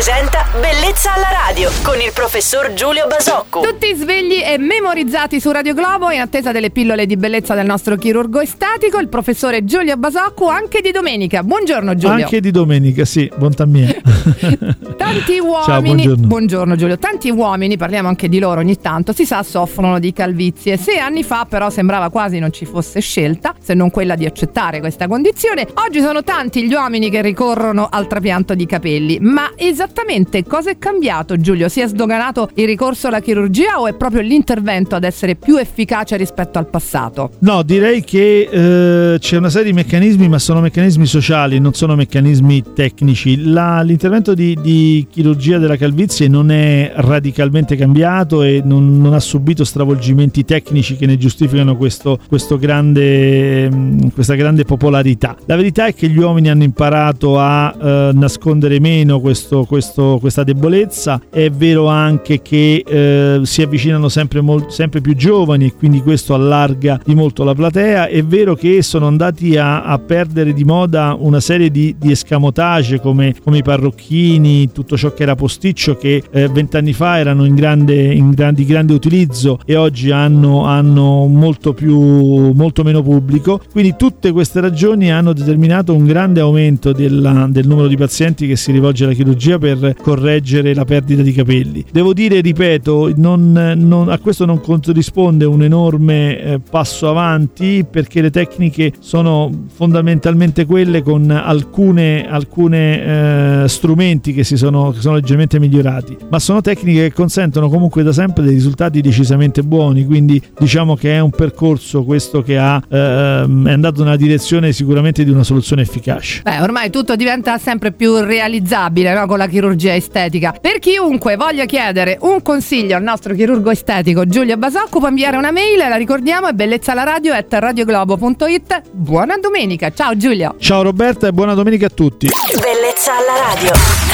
presenta Bellezza alla radio con il professor Giulio Basocco. Tutti svegli e memorizzati su Radio Globo in attesa delle pillole di bellezza del nostro chirurgo estatico, il professore Giulio Basocco, anche di domenica. Buongiorno Giulio. Anche di domenica, sì, bontà mia. Tanti uomini, Ciao, buongiorno. buongiorno Giulio, tanti uomini, parliamo anche di loro ogni tanto, si sa soffrono di calvizie. Sei anni fa però sembrava quasi non ci fosse scelta, se non quella di accettare questa condizione. Oggi sono tanti gli uomini che ricorrono al trapianto di capelli, ma esattamente cosa è cambiato Giulio? Si è sdoganato il ricorso alla chirurgia o è proprio l'intervento ad essere più efficace rispetto al passato? No, direi che eh, c'è una serie di meccanismi, ma sono meccanismi sociali, non sono meccanismi tecnici. La- l'intervento di, di chirurgia della calvizie non è radicalmente cambiato e non, non ha subito stravolgimenti tecnici che ne giustificano questo, questo grande, mh, questa grande popolarità. La verità è che gli uomini hanno imparato a eh, nascondere meno questo- questo- questa debolezza. È vero anche che eh, si avvicinano sempre, mol- sempre più giovani e quindi questo allarga di molto la platea. È vero che sono andati a, a perdere di moda una serie di, di escamotage come, come i parrucchini, tutto ciò che era posticcio che eh, vent'anni fa erano in grande, in gran- di grande utilizzo e oggi hanno, hanno molto, più, molto meno pubblico. Quindi tutte queste ragioni hanno determinato un grande aumento della- del numero di pazienti che si rivolge alla chirurgia per correggere la perdita di capelli. Devo dire, ripeto, non- non- a questo non corrisponde un enorme eh, passo avanti perché le tecniche sono fondamentalmente quelle con alcune, alcune eh, strumenti che, si sono, che sono leggermente migliorati, ma sono tecniche che consentono comunque da sempre dei risultati decisamente buoni, quindi diciamo che è un percorso questo che ha, ehm, è andato nella direzione sicuramente di una soluzione efficace. Beh, ormai tutto diventa sempre più realizzabile no? con la chirurgia estetica. Per chiunque voglia chiedere un consiglio al nostro chirurgo estetico Giulio Basocco può inviare una mail, la ricordiamo, è bellezzalaradio at radioglobo.it. Buona domenica, ciao Giulio! Ciao Roberta e buona domenica a tutti. Bellezza alla radio.